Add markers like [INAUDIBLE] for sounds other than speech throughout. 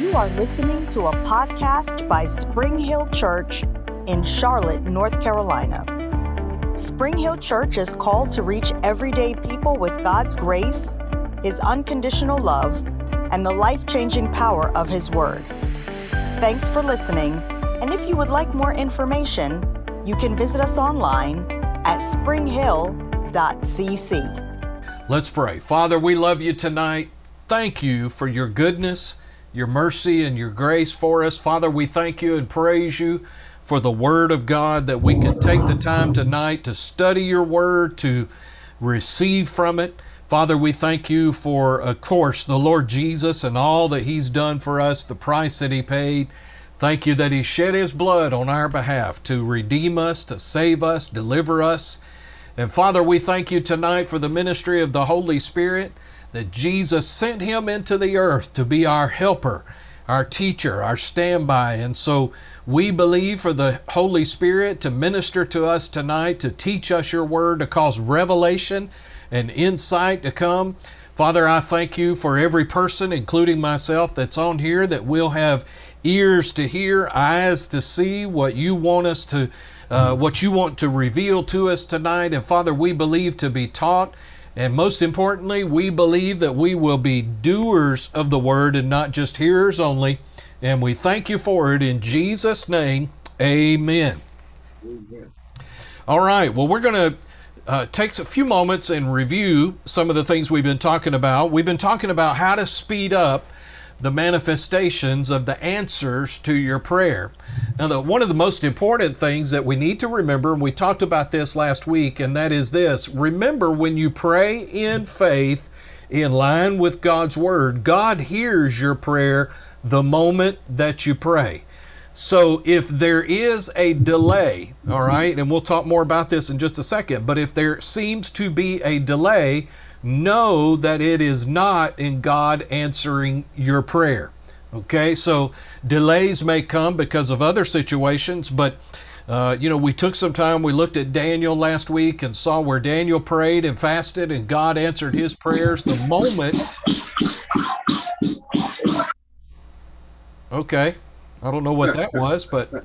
You are listening to a podcast by Spring Hill Church in Charlotte, North Carolina. Spring Hill Church is called to reach everyday people with God's grace, His unconditional love, and the life changing power of His Word. Thanks for listening, and if you would like more information, you can visit us online at springhill.cc. Let's pray. Father, we love you tonight. Thank you for your goodness, your mercy, and your grace for us. Father, we thank you and praise you for the Word of God that we can take the time tonight to study your Word, to receive from it. Father, we thank you for, of course, the Lord Jesus and all that He's done for us, the price that He paid. Thank you that He shed His blood on our behalf to redeem us, to save us, deliver us. And Father, we thank you tonight for the ministry of the Holy Spirit, that Jesus sent Him into the earth to be our helper, our teacher, our standby. And so we believe for the Holy Spirit to minister to us tonight, to teach us your word, to cause revelation and insight to come. Father, I thank you for every person, including myself, that's on here, that will have ears to hear, eyes to see what you want us to, uh, what you want to reveal to us tonight. And Father, we believe to be taught. And most importantly, we believe that we will be doers of the word and not just hearers only. And we thank you for it in Jesus' name. Amen. amen. All right. Well, we're going to uh, takes a few moments and review some of the things we've been talking about. We've been talking about how to speed up the manifestations of the answers to your prayer. Now, the, one of the most important things that we need to remember, and we talked about this last week, and that is this remember when you pray in faith, in line with God's Word, God hears your prayer the moment that you pray. So if there is a delay, all right, and we'll talk more about this in just a second, but if there seems to be a delay, know that it is not in God answering your prayer. Okay, so delays may come because of other situations, but uh, you know, we took some time, we looked at Daniel last week and saw where Daniel prayed and fasted, and God answered his prayers the moment. Okay, I don't know what that was, but [LAUGHS]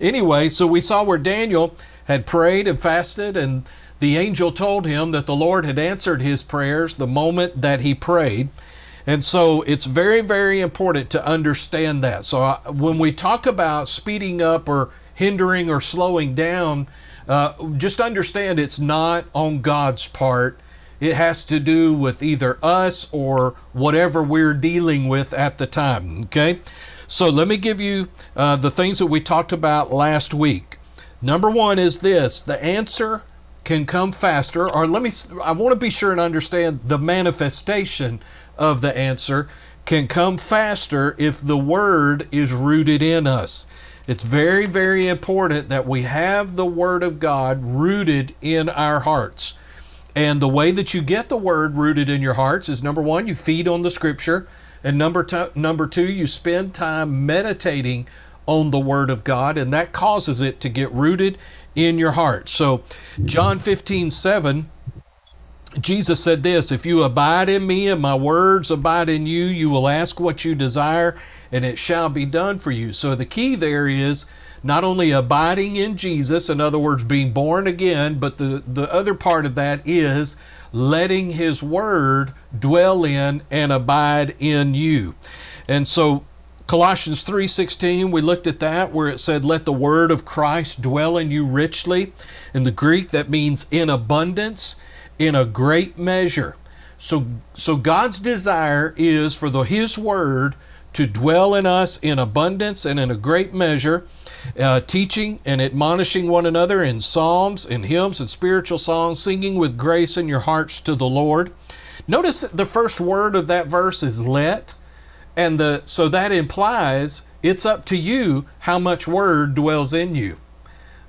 anyway, so we saw where Daniel had prayed and fasted, and the angel told him that the Lord had answered his prayers the moment that he prayed. And so it's very, very important to understand that. So I, uh, when we talk about speeding up or hindering or slowing down, uh, just understand it's not on God's part. It has to do with either us or whatever we're dealing with at the time. Okay? So let me give you uh, the things that we talked about last week. Number one is this the answer can come faster, or let me, I want to be sure and understand the manifestation of the answer can come faster if the Word is rooted in us. It's very, very important that we have the Word of God rooted in our hearts. And the way that you get the word rooted in your hearts is number one, you feed on the scripture. And number, two, number two, you spend time meditating on the word of God, and that causes it to get rooted in your heart. So, John 15, 7, Jesus said this If you abide in me and my words abide in you, you will ask what you desire, and it shall be done for you. So, the key there is not only abiding in Jesus, in other words, being born again, but the, the other part of that is letting His Word dwell in and abide in you. And so Colossians 3:16 we looked at that where it said let the word of Christ dwell in you richly. In the Greek that means in abundance in a great measure. So so God's desire is for the his word to dwell in us in abundance and in a great measure uh, teaching and admonishing one another in psalms, in hymns, and spiritual songs, singing with grace in your hearts to the Lord. Notice the first word of that verse is let, and the so that implies it's up to you how much word dwells in you.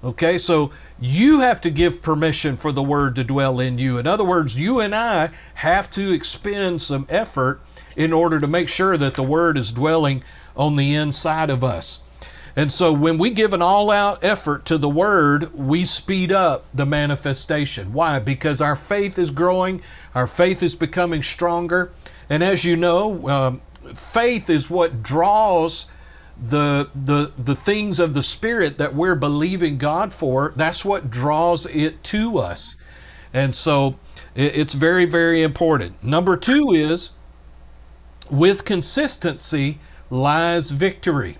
Okay, so you have to give permission for the word to dwell in you. In other words, you and I have to expend some effort in order to make sure that the word is dwelling on the inside of us. And so when we give an all out effort to the Word, we speed up the manifestation. Why? Because our faith is growing, our faith is becoming stronger. And as you know, um, faith is what draws the the the things of the spirit that we're believing God for. That's what draws it to us. And so it's very very important. Number 2 is with consistency lies victory.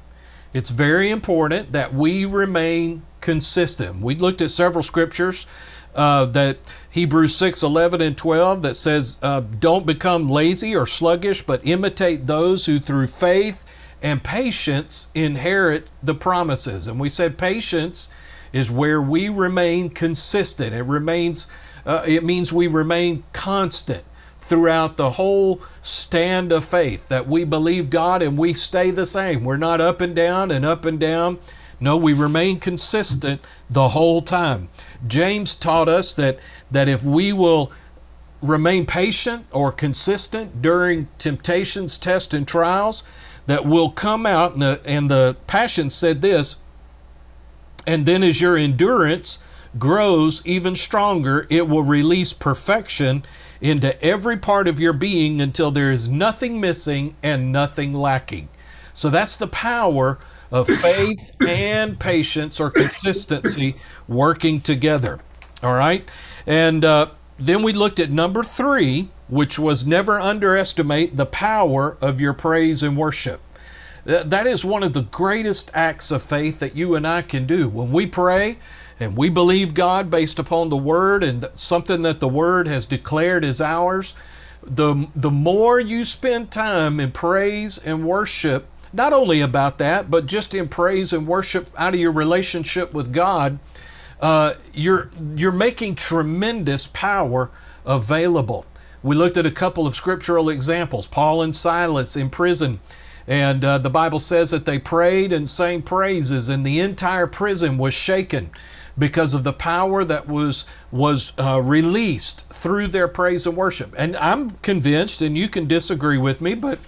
It's very important that we remain consistent. We looked at several scriptures uh, that Hebrews 6 11 and 12 that says, uh, Don't become lazy or sluggish, but imitate those who through faith and patience inherit the promises. And we said patience is where we remain consistent. It remains, uh, it means we remain constant throughout the whole stand of faith that we believe God and we stay the same. We're not up and down and up and down. No, we remain consistent the whole time. James taught us that, that if we will remain patient or consistent during temptations, tests, and trials, that will come out, and the, and the Passion said this, and then as your endurance grows even stronger, it will release perfection into every part of your being until there is nothing missing and nothing lacking. So that's the power of faith and patience or consistency working together. All right? And uh, then we looked at number three, which was never underestimate the power of your praise and worship. That is one of the greatest acts of faith that you and I can do. When we pray and we believe God based upon the Word and something that the Word has declared is ours, the, the more you spend time in praise and worship, not only about that, but just in praise and worship out of your relationship with God, uh, you're, you're making tremendous power available. We looked at a couple of scriptural examples Paul and Silas in prison. And uh, the Bible says that they prayed and sang praises, and the entire prison was shaken because of the power that was was uh, released through their praise and worship. And I'm convinced, and you can disagree with me, but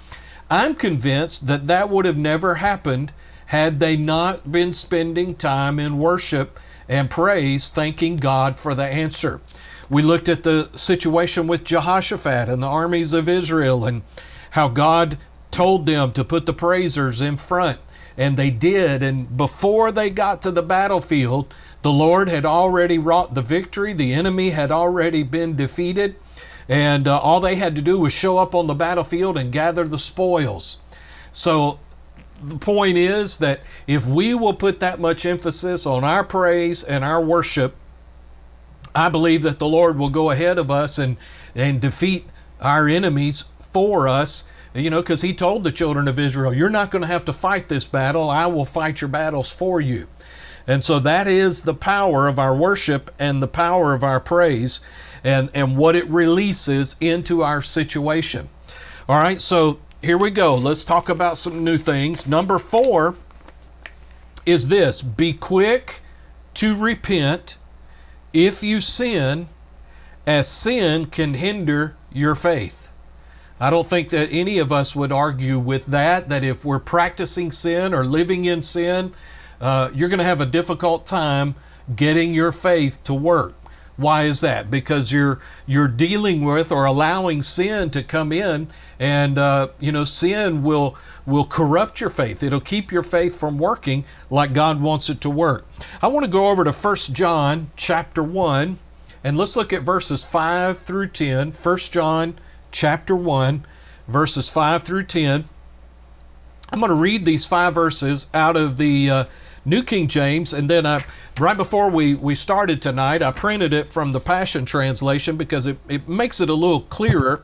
I'm convinced that that would have never happened had they not been spending time in worship and praise, thanking God for the answer. We looked at the situation with Jehoshaphat and the armies of Israel and how God told them to put the praisers in front, and they did. And before they got to the battlefield, the Lord had already wrought the victory, the enemy had already been defeated, and uh, all they had to do was show up on the battlefield and gather the spoils. So the point is that if we will put that much emphasis on our praise and our worship, I believe that the Lord will go ahead of us and, and defeat our enemies for us. You know, because He told the children of Israel, You're not going to have to fight this battle. I will fight your battles for you. And so that is the power of our worship and the power of our praise and, and what it releases into our situation. All right, so here we go. Let's talk about some new things. Number four is this be quick to repent if you sin, as sin can hinder your faith. I don't think that any of us would argue with that, that if we're practicing sin or living in sin, uh, you're going to have a difficult time getting your faith to work. Why is that? Because you're you're dealing with or allowing sin to come in, and uh, you know sin will will corrupt your faith. It'll keep your faith from working like God wants it to work. I want to go over to 1 John chapter one, and let's look at verses five through ten. 1 John chapter one, verses five through ten. I'm going to read these five verses out of the uh, New King James, and then I, right before we, we started tonight, I printed it from the Passion Translation because it, it makes it a little clearer.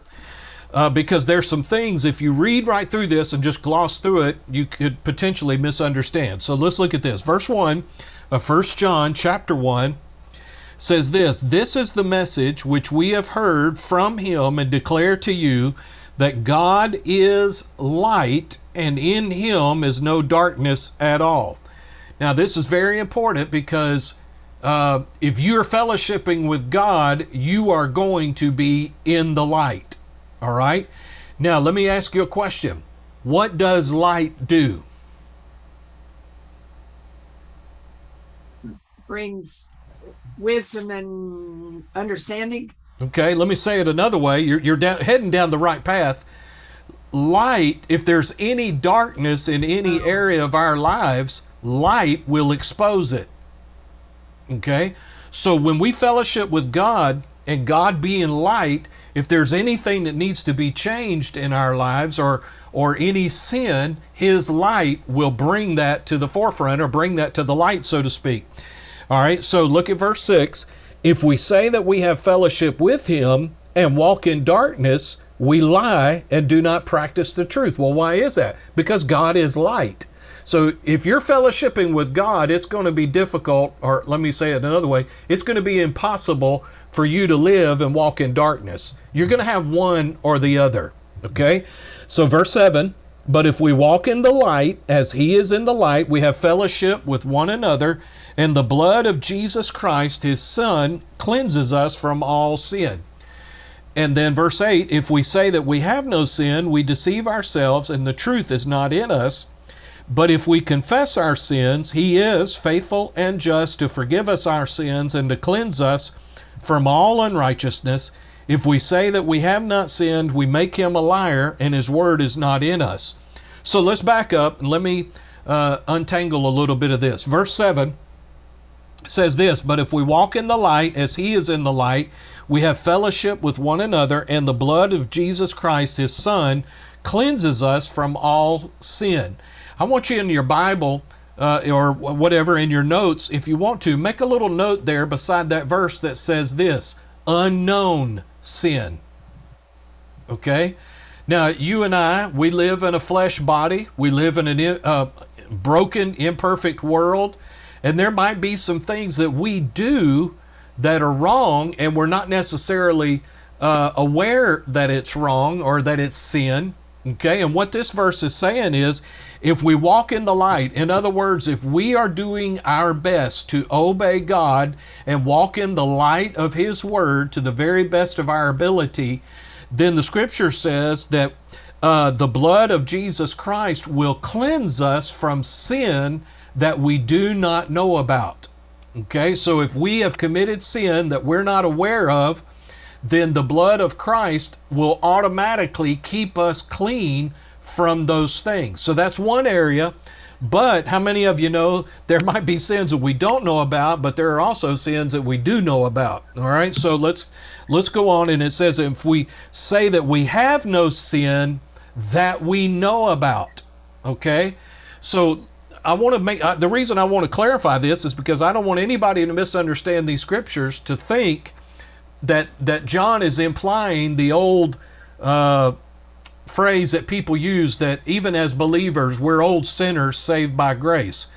Uh, because there's some things, if you read right through this and just gloss through it, you could potentially misunderstand. So let's look at this. Verse 1 of 1 John chapter 1 says this This is the message which we have heard from him and declare to you that God is light and in him is no darkness at all. Now, this is very important because uh, if you're fellowshipping with God, you are going to be in the light. All right? Now, let me ask you a question What does light do? Brings wisdom and understanding. Okay, let me say it another way. You're, you're down, heading down the right path. light, if there's any darkness in any area of our lives, light will expose it. Okay? So when we fellowship with God and God being light, if there's anything that needs to be changed in our lives or or any sin, his light will bring that to the forefront or bring that to the light, so to speak. All right, so look at verse 6. If we say that we have fellowship with him and walk in darkness, we lie and do not practice the truth. Well, why is that? Because God is light. So if you're fellowshipping with God, it's going to be difficult, or let me say it another way, it's going to be impossible for you to live and walk in darkness. You're going to have one or the other. Okay? So, verse 7 But if we walk in the light, as he is in the light, we have fellowship with one another, and the blood of Jesus Christ, his Son, cleanses us from all sin. And then verse 8 If we say that we have no sin, we deceive ourselves, and the truth is not in us. But if we confess our sins, He is faithful and just to forgive us our sins and to cleanse us from all unrighteousness. If we say that we have not sinned, we make Him a liar, and His word is not in us. So let's back up and let me uh, untangle a little bit of this. Verse 7 says this But if we walk in the light as He is in the light, we have fellowship with one another, and the blood of Jesus Christ, His Son, cleanses us from all sin. I want you in your Bible uh, or whatever in your notes, if you want to, make a little note there beside that verse that says this unknown sin. Okay? Now, you and I, we live in a flesh body, we live in a uh, broken, imperfect world, and there might be some things that we do that are wrong, and we're not necessarily uh, aware that it's wrong or that it's sin. Okay, and what this verse is saying is if we walk in the light, in other words, if we are doing our best to obey God and walk in the light of His Word to the very best of our ability, then the scripture says that uh, the blood of Jesus Christ will cleanse us from sin that we do not know about. Okay, so if we have committed sin that we're not aware of, then the blood of Christ will automatically keep us clean from those things. So that's one area. But how many of you know there might be sins that we don't know about, but there are also sins that we do know about. All right, so let's let's go on. And it says if we say that we have no sin that we know about, okay. So I want to make the reason I want to clarify this is because I don't want anybody to misunderstand these scriptures to think that that John is implying the old uh, phrase that people use that even as believers we're old sinners saved by grace.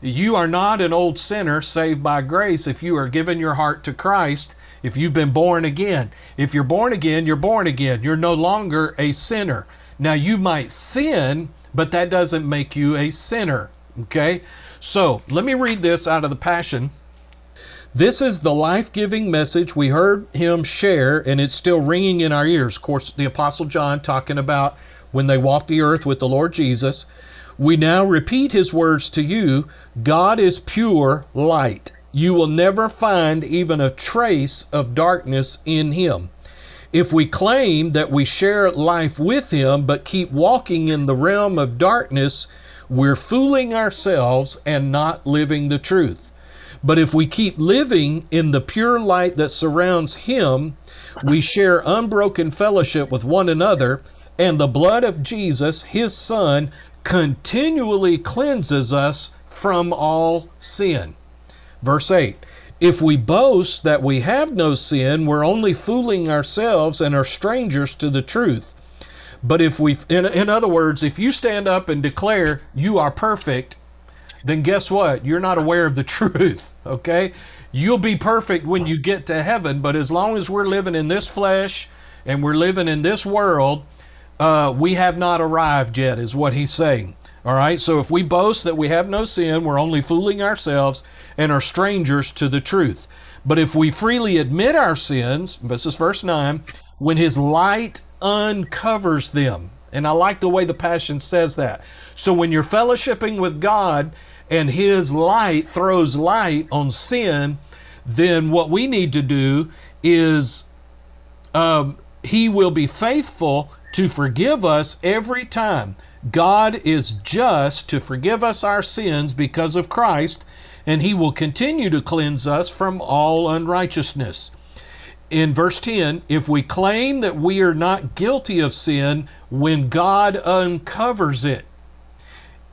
You are not an old sinner saved by grace if you are given your heart to Christ. If you've been born again, if you're born again, you're born again. You're no longer a sinner. Now you might sin, but that doesn't make you a sinner. Okay? So let me read this out of the Passion. This is the life giving message we heard him share, and it's still ringing in our ears. Of course, the Apostle John talking about when they walked the earth with the Lord Jesus. We now repeat his words to you God is pure light. You will never find even a trace of darkness in him. If we claim that we share life with him but keep walking in the realm of darkness, we're fooling ourselves and not living the truth. But if we keep living in the pure light that surrounds Him, we share unbroken fellowship with one another, and the blood of Jesus, His Son, continually cleanses us from all sin. Verse 8 If we boast that we have no sin, we're only fooling ourselves and are strangers to the truth. But if we, in, in other words, if you stand up and declare you are perfect, then guess what? You're not aware of the [LAUGHS] truth okay? You'll be perfect when you get to heaven, but as long as we're living in this flesh and we're living in this world, uh, we have not arrived yet, is what he's saying. All right, so if we boast that we have no sin, we're only fooling ourselves and are strangers to the truth. But if we freely admit our sins, this is verse 9, when his light uncovers them. And I like the way the Passion says that. So when you're fellowshipping with God, and His light throws light on sin, then what we need to do is um, He will be faithful to forgive us every time. God is just to forgive us our sins because of Christ, and He will continue to cleanse us from all unrighteousness. In verse 10, if we claim that we are not guilty of sin when God uncovers it,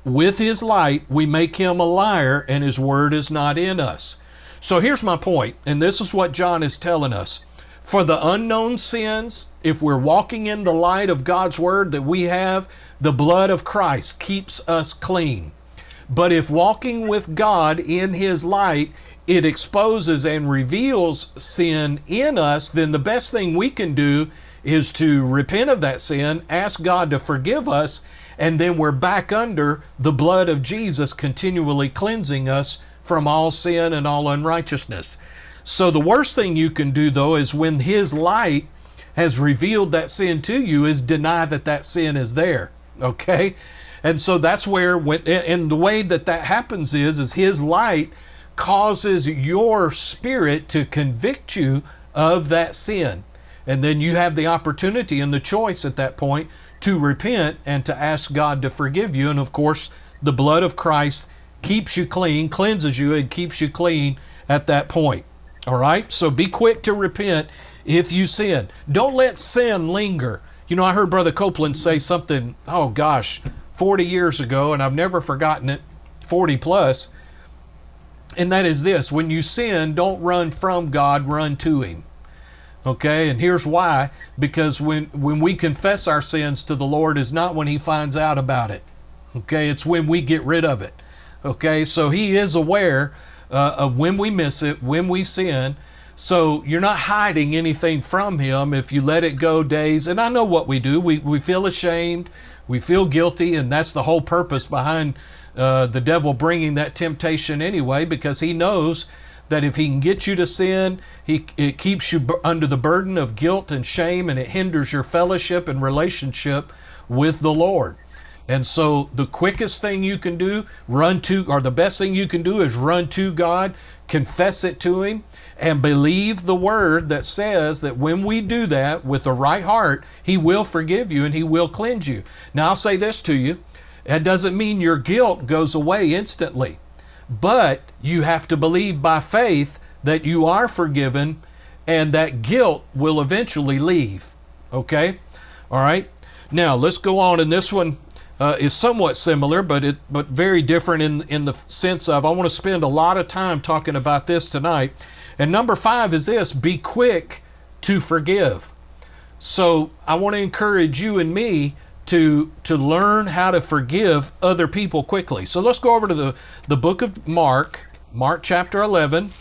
with His light, we make Him a liar and His word is not in us. So here's my point, and this is what John is telling us. For the unknown sins, if we're walking in the light of God's word that we have, the blood of Christ keeps us clean. But if walking with God in His light, it exposes and reveals sin in us, then the best thing we can do is to repent of that sin, ask God to forgive us, and then we're back under the blood of Jesus continually cleansing us from all sin and all unrighteousness. So the worst thing you can do though is when his light has revealed that sin to you is deny that that sin is there. Okay? And so that's where when and the way that that happens is is his light causes your spirit to convict you of that sin. And then you have the opportunity and the choice at that point to repent and to ask God to forgive you. And of course, the blood of Christ keeps you clean, cleanses you, and keeps you clean at that point. All right? So be quick to repent if you sin. Don't let sin linger. You know, I heard Brother Copeland say something, oh gosh, 40 years ago, and I've never forgotten it, 40 plus. And that is this when you sin, don't run from God, run to Him. Okay, and here's why because when, when we confess our sins to the Lord is not when He finds out about it. Okay, it's when we get rid of it. Okay, so He is aware uh, of when we miss it, when we sin. So you're not hiding anything from Him if you let it go days. And I know what we do. We, we feel ashamed, we feel guilty, and that's the whole purpose behind uh, the devil bringing that temptation anyway, because he knows that if he can get you to sin, he, it keeps you under the burden of guilt and shame, and it hinders your fellowship and relationship with the Lord. And so the quickest thing you can do, run to, or the best thing you can do is run to God, confess it to Him, and believe the word that says that when we do that with the right heart, He will forgive you and He will cleanse you. Now, I'll say this to you that doesn't mean your guilt goes away instantly, but you have to believe by faith that you are forgiven and that guilt will eventually leave. Okay? All right? Now, let's go on And this one uh, is somewhat similar, but it but very different in in the sense of I want to spend a lot of time talking about this tonight. And number five is this: be quick to forgive. So I want to encourage you and me to to learn how to forgive other people quickly. So let's go over to the the book of Mark, Mark chapter eleven.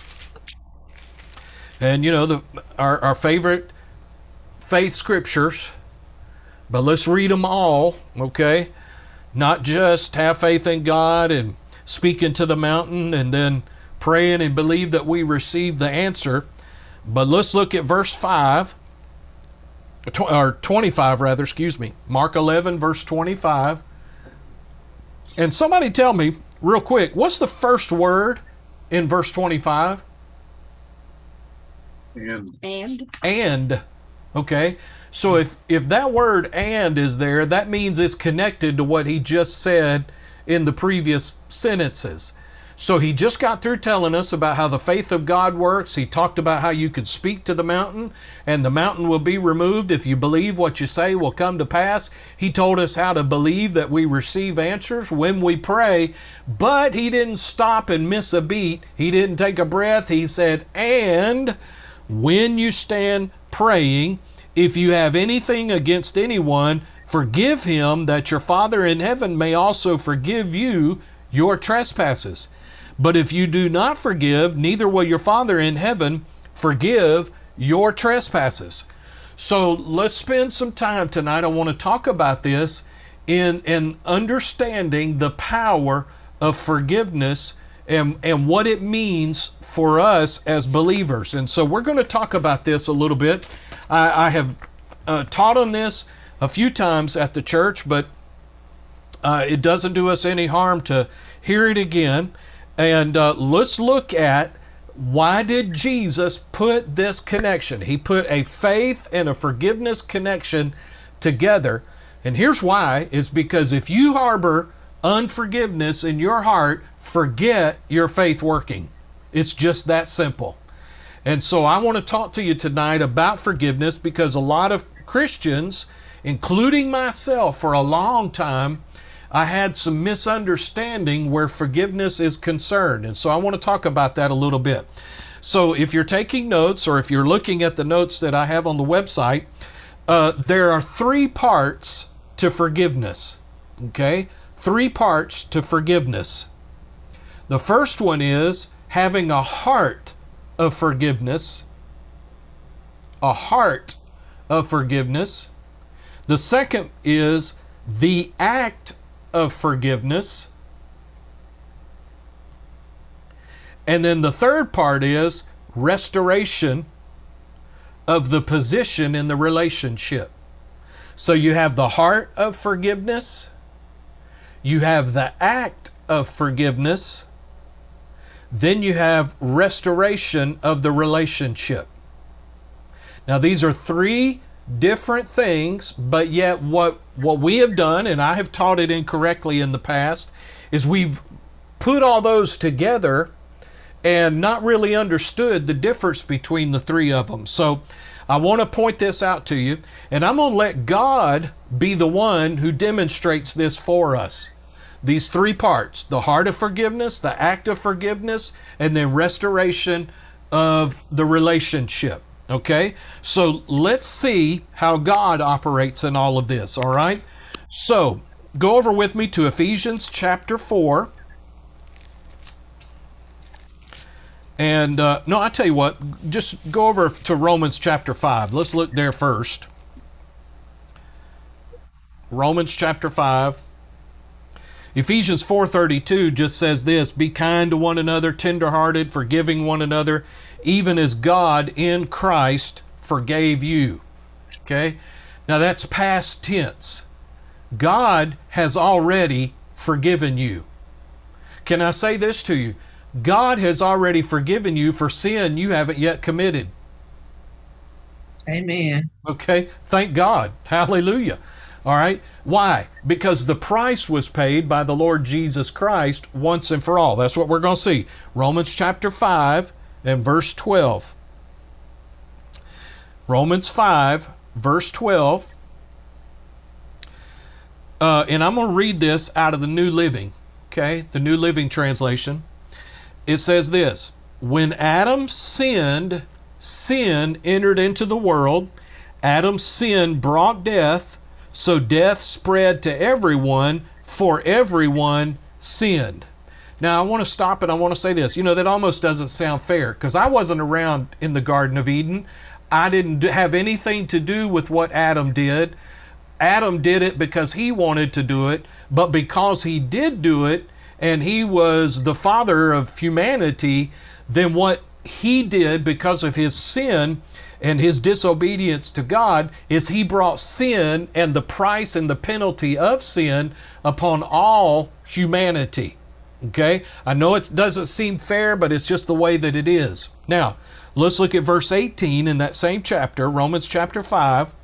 And you know the our, our favorite faith scriptures, but let's read them all, okay? not just have faith in God and speaking to the mountain and then praying and believe that we receive the answer. But let's look at verse 5, or 25 rather, excuse me. Mark 11, verse 25. And somebody tell me real quick, what's the first word in verse 25? And. And. And. Okay. So if, if that word and is there, that means it's connected to what he just said in the previous sentences. So he just got through telling us about how the faith of God works. He talked about how you could speak to the mountain and the mountain will be removed if you believe what you say will come to pass. He told us how to believe that we receive answers when we pray, but he didn't stop and miss a beat. He didn't take a breath. He said, and when you stand praying, if you have anything against anyone, forgive him, that your Father in heaven may also forgive you your trespasses. But if you do not forgive, neither will your Father in heaven forgive your trespasses. So let's spend some time tonight. I want to talk about this in, in understanding the power of forgiveness and, and what it means for us as believers. And so we're going to talk about this a little bit. I, I have uh, taught on this a few times at the church, but uh, it doesn't do us any harm to hear it again. And uh, let's look at why did Jesus put this connection? He put a faith and a forgiveness connection together. And here's why is because if you harbor unforgiveness in your heart, forget your faith working. It's just that simple. And so I want to talk to you tonight about forgiveness because a lot of Christians, including myself for a long time, I had some misunderstanding where forgiveness is concerned. And so I want to talk about that a little bit. So if you're taking notes or if you're looking at the notes that I have on the website, uh, there are three parts to forgiveness. Okay? Three parts to forgiveness. The first one is having a heart of forgiveness. A heart of forgiveness. The second is the act of forgiveness. And then the third part is restoration of the position in the relationship. So you have the heart of forgiveness, you have the act of forgiveness, then you have restoration of the relationship. Now, these are three different things, but yet what, what we have done, and I have taught it incorrectly in the past, is we've put all those together and not really understood the difference between the three of them. So I want to point this out to you, and I'm going to let God be the one who demonstrates this for us. These three parts the heart of forgiveness, the act of forgiveness, and then restoration of the relationship. Okay? So let's see how God operates in all of this, all right? So go over with me to Ephesians chapter 4. And uh, no, I tell you what, just go over to Romans chapter 5. Let's look there first. Romans chapter 5. Ephesians 4:32 just says this, be kind to one another, tenderhearted, forgiving one another, even as God in Christ forgave you. Okay? Now that's past tense. God has already forgiven you. Can I say this to you? God has already forgiven you for sin you haven't yet committed. Amen. Okay? Thank God. Hallelujah. All right? Why? Because the price was paid by the Lord Jesus Christ once and for all. That's what we're going to see. Romans chapter 5 and verse 12. Romans 5, verse 12. Uh, and I'm going to read this out of the New Living, okay? The New Living Translation. It says this When Adam sinned, sin entered into the world. Adam's sin brought death, so death spread to everyone, for everyone sinned. Now, I want to stop and I want to say this. You know, that almost doesn't sound fair because I wasn't around in the Garden of Eden. I didn't have anything to do with what Adam did. Adam did it because he wanted to do it, but because he did do it and he was the father of humanity, then what he did because of his sin and his disobedience to God is he brought sin and the price and the penalty of sin upon all humanity. Okay? I know it doesn't seem fair, but it's just the way that it is. Now, let's look at verse 18 in that same chapter, Romans chapter 5.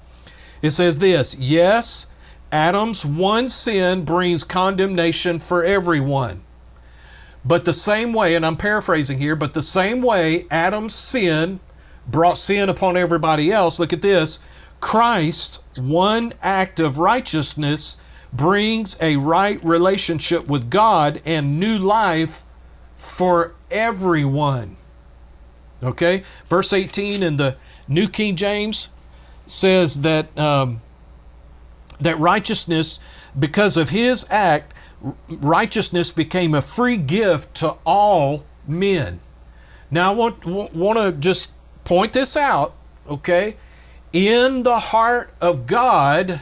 It says this Yes, Adam's one sin brings condemnation for everyone. But the same way, and I'm paraphrasing here, but the same way Adam's sin brought sin upon everybody else, look at this Christ's one act of righteousness brings a right relationship with God and new life for everyone. Okay? Verse 18 in the New King James says that, um, that righteousness, because of his act, righteousness became a free gift to all men. Now, I want, want to just point this out, okay? In the heart of God,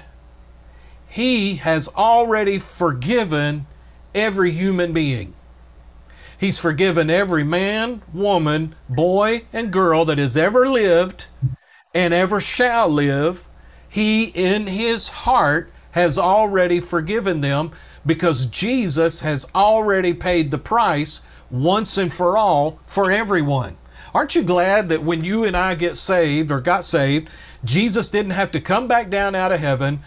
He has already forgiven every human being. He's forgiven every man, woman, boy, and girl that has ever lived and ever shall live. He, in His heart, has already forgiven them because Jesus has already paid the price once and for all for everyone. Aren't you glad that when you and I get saved or got saved, Jesus didn't have to come back down out of heaven,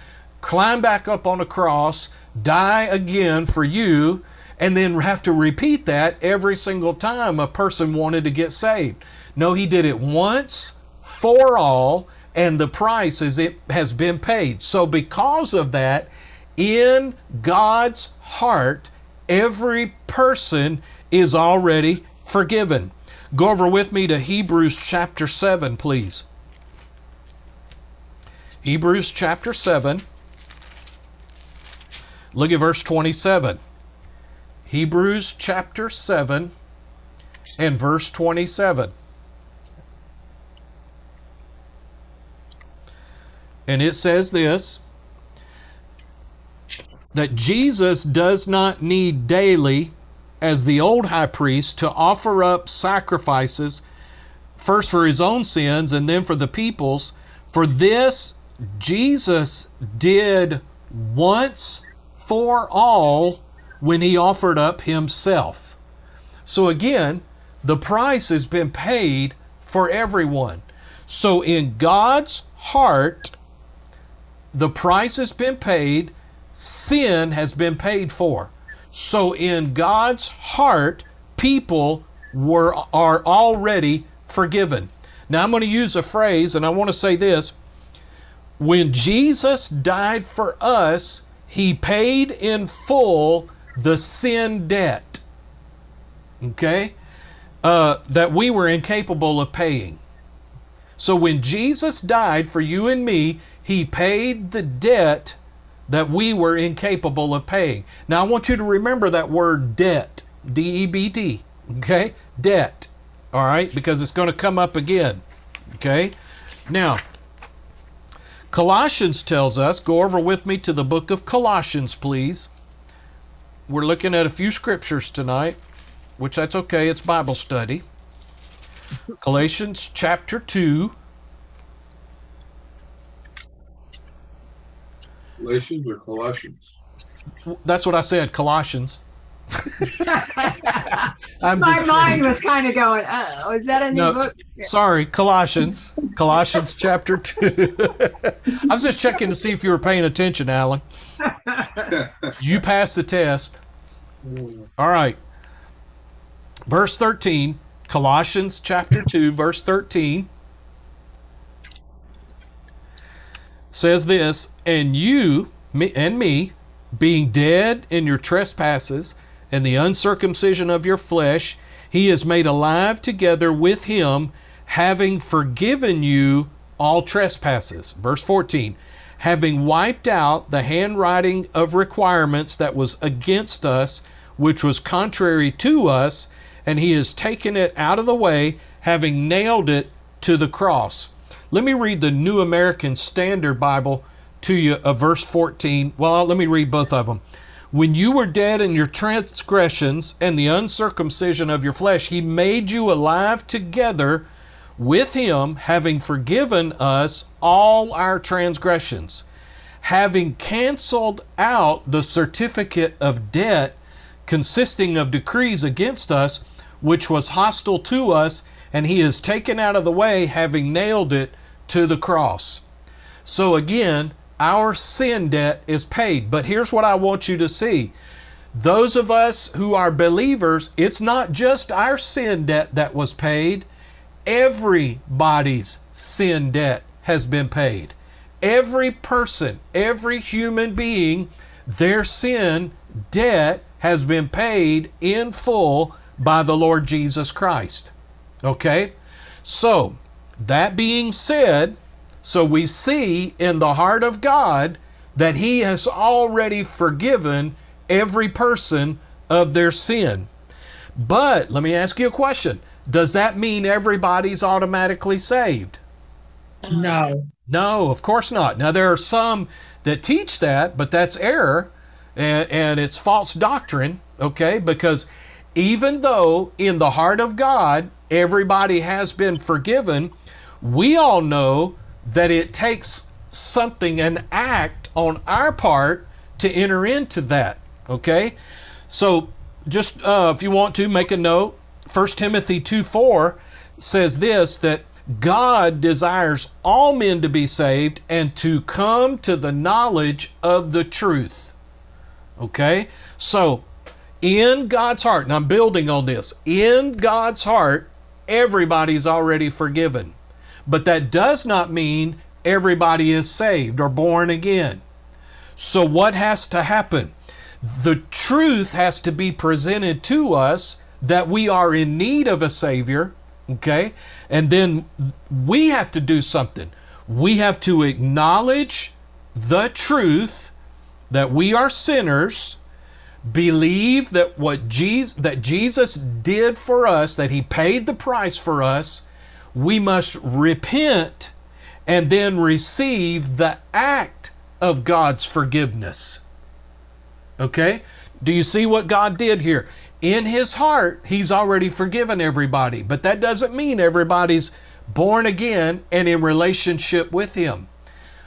climb back up on a cross, die again for you, and then have to repeat that every single time a person wanted to get saved. No, he did it once for all, and the price is it has been paid. So because of that, in God's heart, every person is already forgiven. Go over with me to Hebrews chapter 7, please. Hebrews chapter 7. Look at verse 27. Hebrews chapter 7 and verse 27. And it says this that Jesus does not need daily, as the old high priest, to offer up sacrifices, first for his own sins and then for the people's. For this, Jesus did once for all when he offered up himself. So again, the price has been paid for everyone. So in God's heart, the price has been paid, sin has been paid for. So in God's heart, people were are already forgiven. Now I'm going to use a phrase and I want to say this. When Jesus died for us, he paid in full the sin debt. Okay? Uh, that we were incapable of paying. So when Jesus died for you and me, he paid the debt that we were incapable of paying. Now, I want you to remember that word debt, D E B T, okay? Debt, all right? Because it's going to come up again, okay? Now, Colossians tells us, go over with me to the book of Colossians, please. We're looking at a few scriptures tonight, which that's okay, it's Bible study. Galatians chapter 2. Galatians or Colossians? That's what I said, Colossians. [LAUGHS] I'm My mind was kind of going, oh, is that a new No, book? sorry, Colossians. Colossians [LAUGHS] chapter 2. I was just checking to see if you were paying attention, Alan. [LAUGHS] You passed the test. All right. Verse 13, Colossians chapter 2, verse 13 says this, and you me, and me, being dead in your trespasses and the uncircumcision of your flesh, he is made alive together with him, having forgiven you all trespasses. Verse 14, having wiped out the handwriting of requirements that was against us, which was contrary to us, and he has taken it out of the way, having nailed it to the cross. Let me read the New American Standard Bible to you, uh, verse 14. Well, let me read both of them. When you were dead in your transgressions and the uncircumcision of your flesh, he made you alive together with him, having forgiven us all our transgressions, having canceled out the certificate of debt consisting of decrees against us, which was hostile to us, and he has taken out of the way, having nailed it to the cross. So again, our sin debt is paid. But here's what I want you to see. Those of us who are believers, it's not just our sin debt that was paid, everybody's sin debt has been paid. Every person, every human being, their sin debt has been paid in full by the Lord Jesus Christ. Okay? So, that being said, so we see in the heart of God that He has already forgiven every person of their sin. But let me ask you a question Does that mean everybody's automatically saved? No. No, of course not. Now, there are some that teach that, but that's error and, and it's false doctrine, okay? Because even though in the heart of God everybody has been forgiven, we all know that it takes something, an act on our part to enter into that, okay? So, just uh, if you want to make a note, 1 Timothy 2 4 says this that God desires all men to be saved and to come to the knowledge of the truth. Okay? So, in God's heart, and I'm building on this, in God's heart, everybody's already forgiven. But that does not mean everybody is saved or born again. So, what has to happen? The truth has to be presented to us that we are in need of a Savior, okay? And then we have to do something. We have to acknowledge the truth that we are sinners, believe that what Jesus that Jesus did for us, that he paid the price for us, we must repent and then receive the act of God's forgiveness. Okay? Do you see what God did here? In his heart, he's already forgiven everybody, but that doesn't mean everybody's born again and in relationship with him.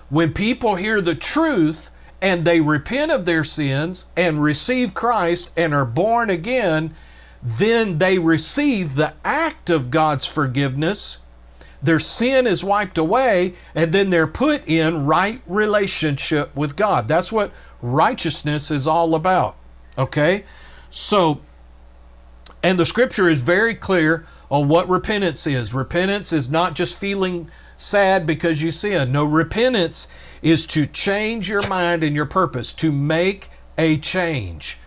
When people hear the truth and they repent of their sins and receive Christ and are born again, then they receive the act of God's forgiveness. Their sin is wiped away, and then they're put in right relationship with God. That's what righteousness is all about. Okay? So, and the scripture is very clear on what repentance is. Repentance is not just feeling sad because you sin. No, repentance is to change your mind and your purpose, to make a change.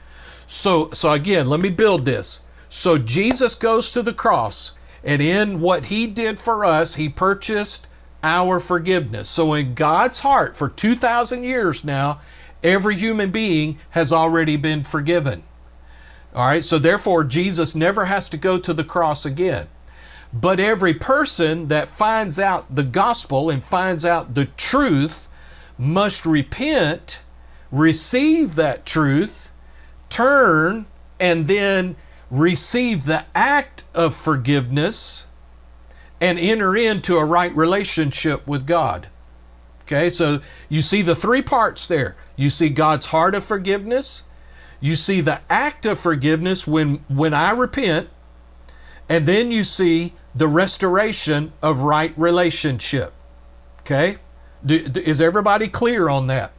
So, so again, let me build this. So Jesus goes to the cross, and in what he did for us, he purchased our forgiveness. So in God's heart, for 2,000 years now, every human being has already been forgiven. All right, so therefore, Jesus never has to go to the cross again. But every person that finds out the gospel and finds out the truth must repent, receive that truth, turn, and then receive the act of forgiveness and enter into a right relationship with God. Okay, so you see the three parts there. You see God's heart of forgiveness, you see the act of forgiveness when when I repent, and then you see the restoration of right relationship. Okay? Do, do, is everybody clear on that?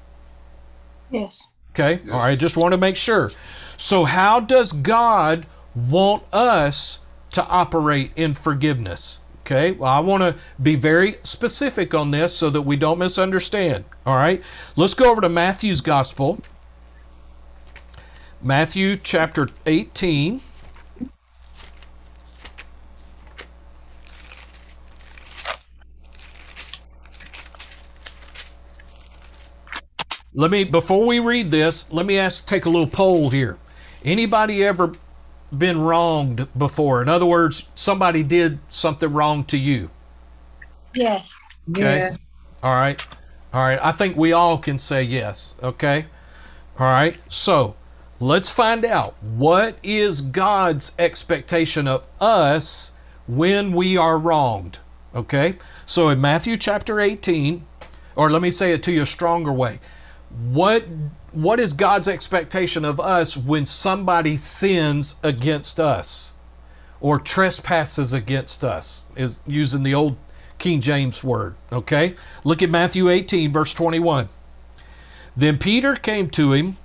Yes. Okay? All right, just want to make sure. So, how does God want us to operate in forgiveness? Okay, well, I want to be very specific on this so that we don't misunderstand. All right, let's go over to Matthew's Gospel, Matthew chapter 18. Let me before we read this, let me ask take a little poll here. Anybody ever been wronged before? In other words, somebody did something wrong to you. Yes. Okay. Yes. All right. All right. I think we all can say yes. Okay. All right. So let's find out what is God's expectation of us when we are wronged. Okay. So in Matthew chapter 18, or let me say it to you a stronger way. What what is God's expectation of us when somebody sins against us or trespasses against us? Is using the old King James word. Okay? Look at Matthew 18, verse 21. Then Peter came to him.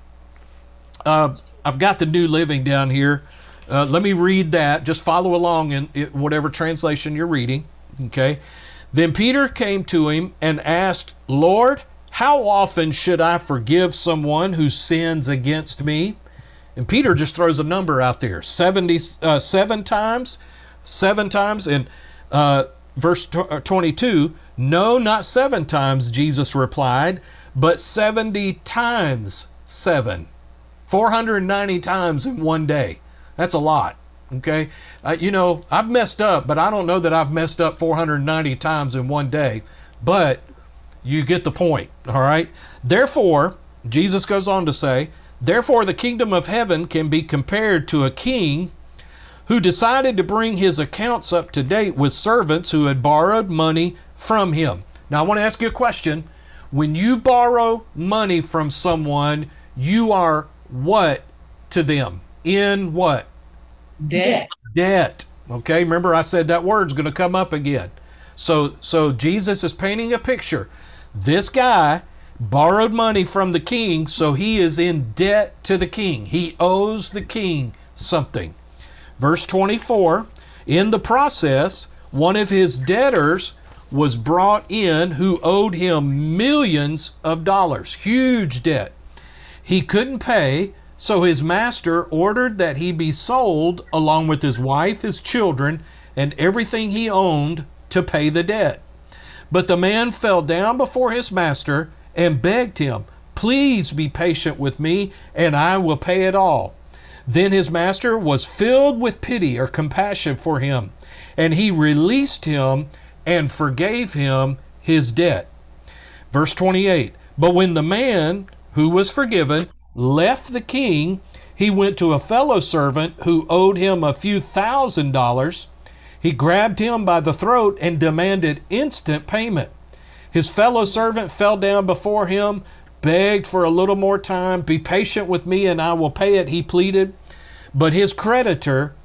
Uh, I've got the New Living down here. Uh, let me read that. Just follow along in, in whatever translation you're reading. Okay? Then Peter came to him and asked, Lord, how often should I forgive someone who sins against me? And Peter just throws a number out there 77 uh, times, seven times. And uh, verse 22 No, not seven times, Jesus replied, but 70 times seven. 490 times in one day. That's a lot. Okay. Uh, you know, I've messed up, but I don't know that I've messed up 490 times in one day. But you get the point, all right? Therefore, Jesus goes on to say, Therefore, the kingdom of heaven can be compared to a king who decided to bring his accounts up to date with servants who had borrowed money from him. Now, I want to ask you a question. When you borrow money from someone, you are what to them? In what? Debt. Debt. Okay, remember I said that word's going to come up again. So so Jesus is painting a picture. This guy borrowed money from the king, so he is in debt to the king. He owes the king something. Verse 24, in the process, one of his debtors was brought in who owed him millions of dollars, huge debt. He couldn't pay, so his master ordered that he be sold along with his wife, his children, and everything he owned to pay the debt. But the man fell down before his master and begged him, Please be patient with me, and I will pay it all. Then his master was filled with pity or compassion for him, and he released him and forgave him his debt. Verse 28 But when the man who was forgiven left the king, he went to a fellow servant who owed him a few thousand dollars. He grabbed him by the throat and demanded instant payment. His fellow servant fell down before him, begged for a little more time. Be patient with me and I will pay it, he pleaded. But his creditor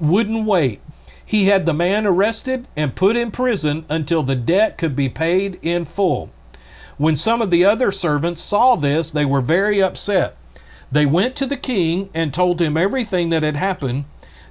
wouldn't wait. He had the man arrested and put in prison until the debt could be paid in full. When some of the other servants saw this, they were very upset. They went to the king and told him everything that had happened.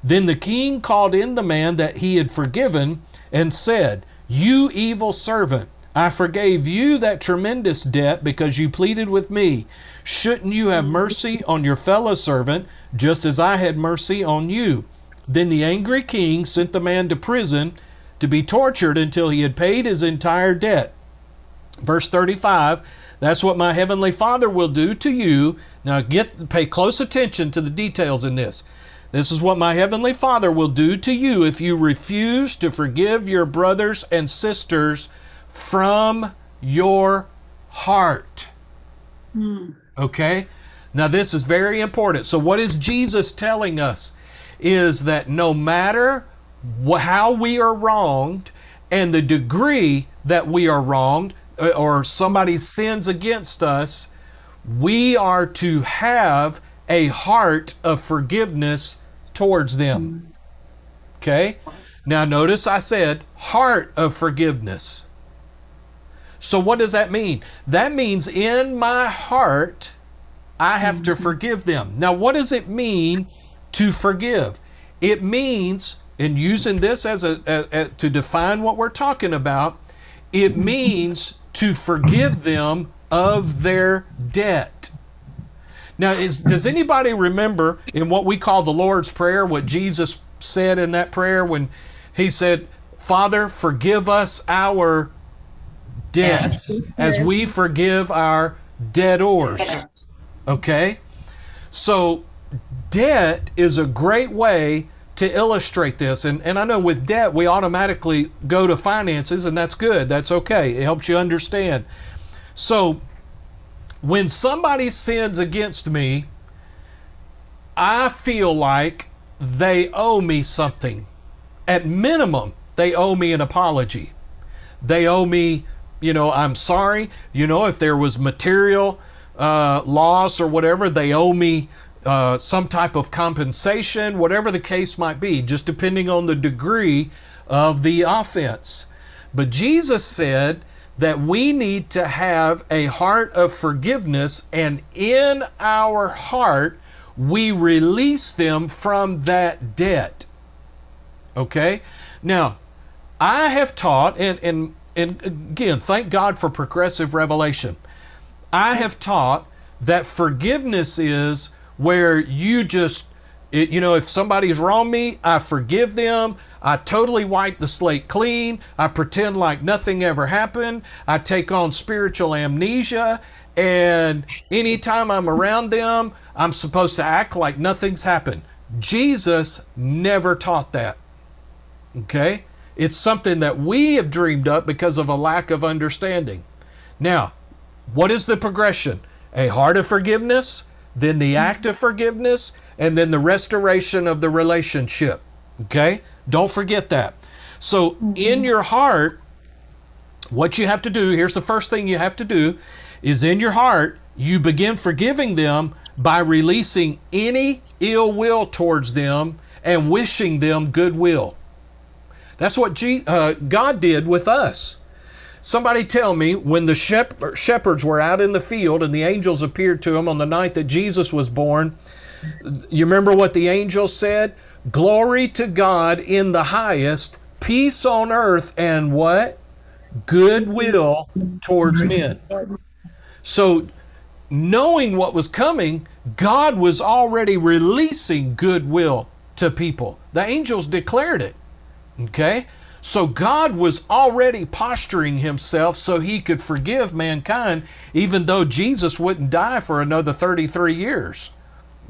Then the king called in the man that he had forgiven and said, You evil servant, I forgave you that tremendous debt because you pleaded with me. Shouldn't you have mercy on your fellow servant, just as I had mercy on you? Then the angry king sent the man to prison to be tortured until he had paid his entire debt. Verse 35 That's what my heavenly Father will do to you. Now get pay close attention to the details in this. This is what my heavenly Father will do to you if you refuse to forgive your brothers and sisters from your heart. Okay? Now, this is very important. So, what is Jesus telling us? Is that no matter how we are wronged and the degree that we are wronged uh, or somebody sins against us, we are to have a heart of forgiveness towards them. Okay? Now, notice I said heart of forgiveness. So, what does that mean? That means in my heart, I have to forgive them. Now, what does it mean to forgive? It means, in using this as a, a, a- to define what we're talking about, it means to forgive them of their debt. Now, is, does anybody remember in what we call the Lord's Prayer what Jesus said in that prayer when he said, Father, forgive us our debts as we forgive our debtors? Okay? So, debt is a great way to illustrate this. And, and I know with debt, we automatically go to finances, and that's good. That's okay. It helps you understand. So, when somebody sins against me, I feel like they owe me something. At minimum, they owe me an apology. They owe me, you know, I'm sorry. You know, if there was material uh, loss or whatever, they owe me uh, some type of compensation, whatever the case might be, just depending on the degree of the offense. But Jesus said that we need to have a heart of forgiveness, and in our heart, we release them from that debt. Okay? Now, I have taught, and, and, and again, thank God for progressive revelation. I have taught that forgiveness is where you just, you know, if somebody's wronged me, I forgive them. I totally wipe the slate clean. I pretend like nothing ever happened. I take on spiritual amnesia. And anytime I'm around them, I'm supposed to act like nothing's happened. Jesus never taught that. Okay? It's something that we have dreamed up because of a lack of understanding. Now, what is the progression? A heart of forgiveness, then the act of forgiveness, and then the restoration of the relationship. Okay? Don't forget that. So, in your heart, what you have to do here's the first thing you have to do is in your heart, you begin forgiving them by releasing any ill will towards them and wishing them goodwill. That's what uh, God did with us. Somebody tell me when the shep- shepherds were out in the field and the angels appeared to them on the night that Jesus was born, you remember what the angels said? Glory to God in the highest, peace on earth, and what? Goodwill towards men. So, knowing what was coming, God was already releasing goodwill to people. The angels declared it. Okay? So God was already posturing himself so he could forgive mankind, even though Jesus wouldn't die for another 33 years.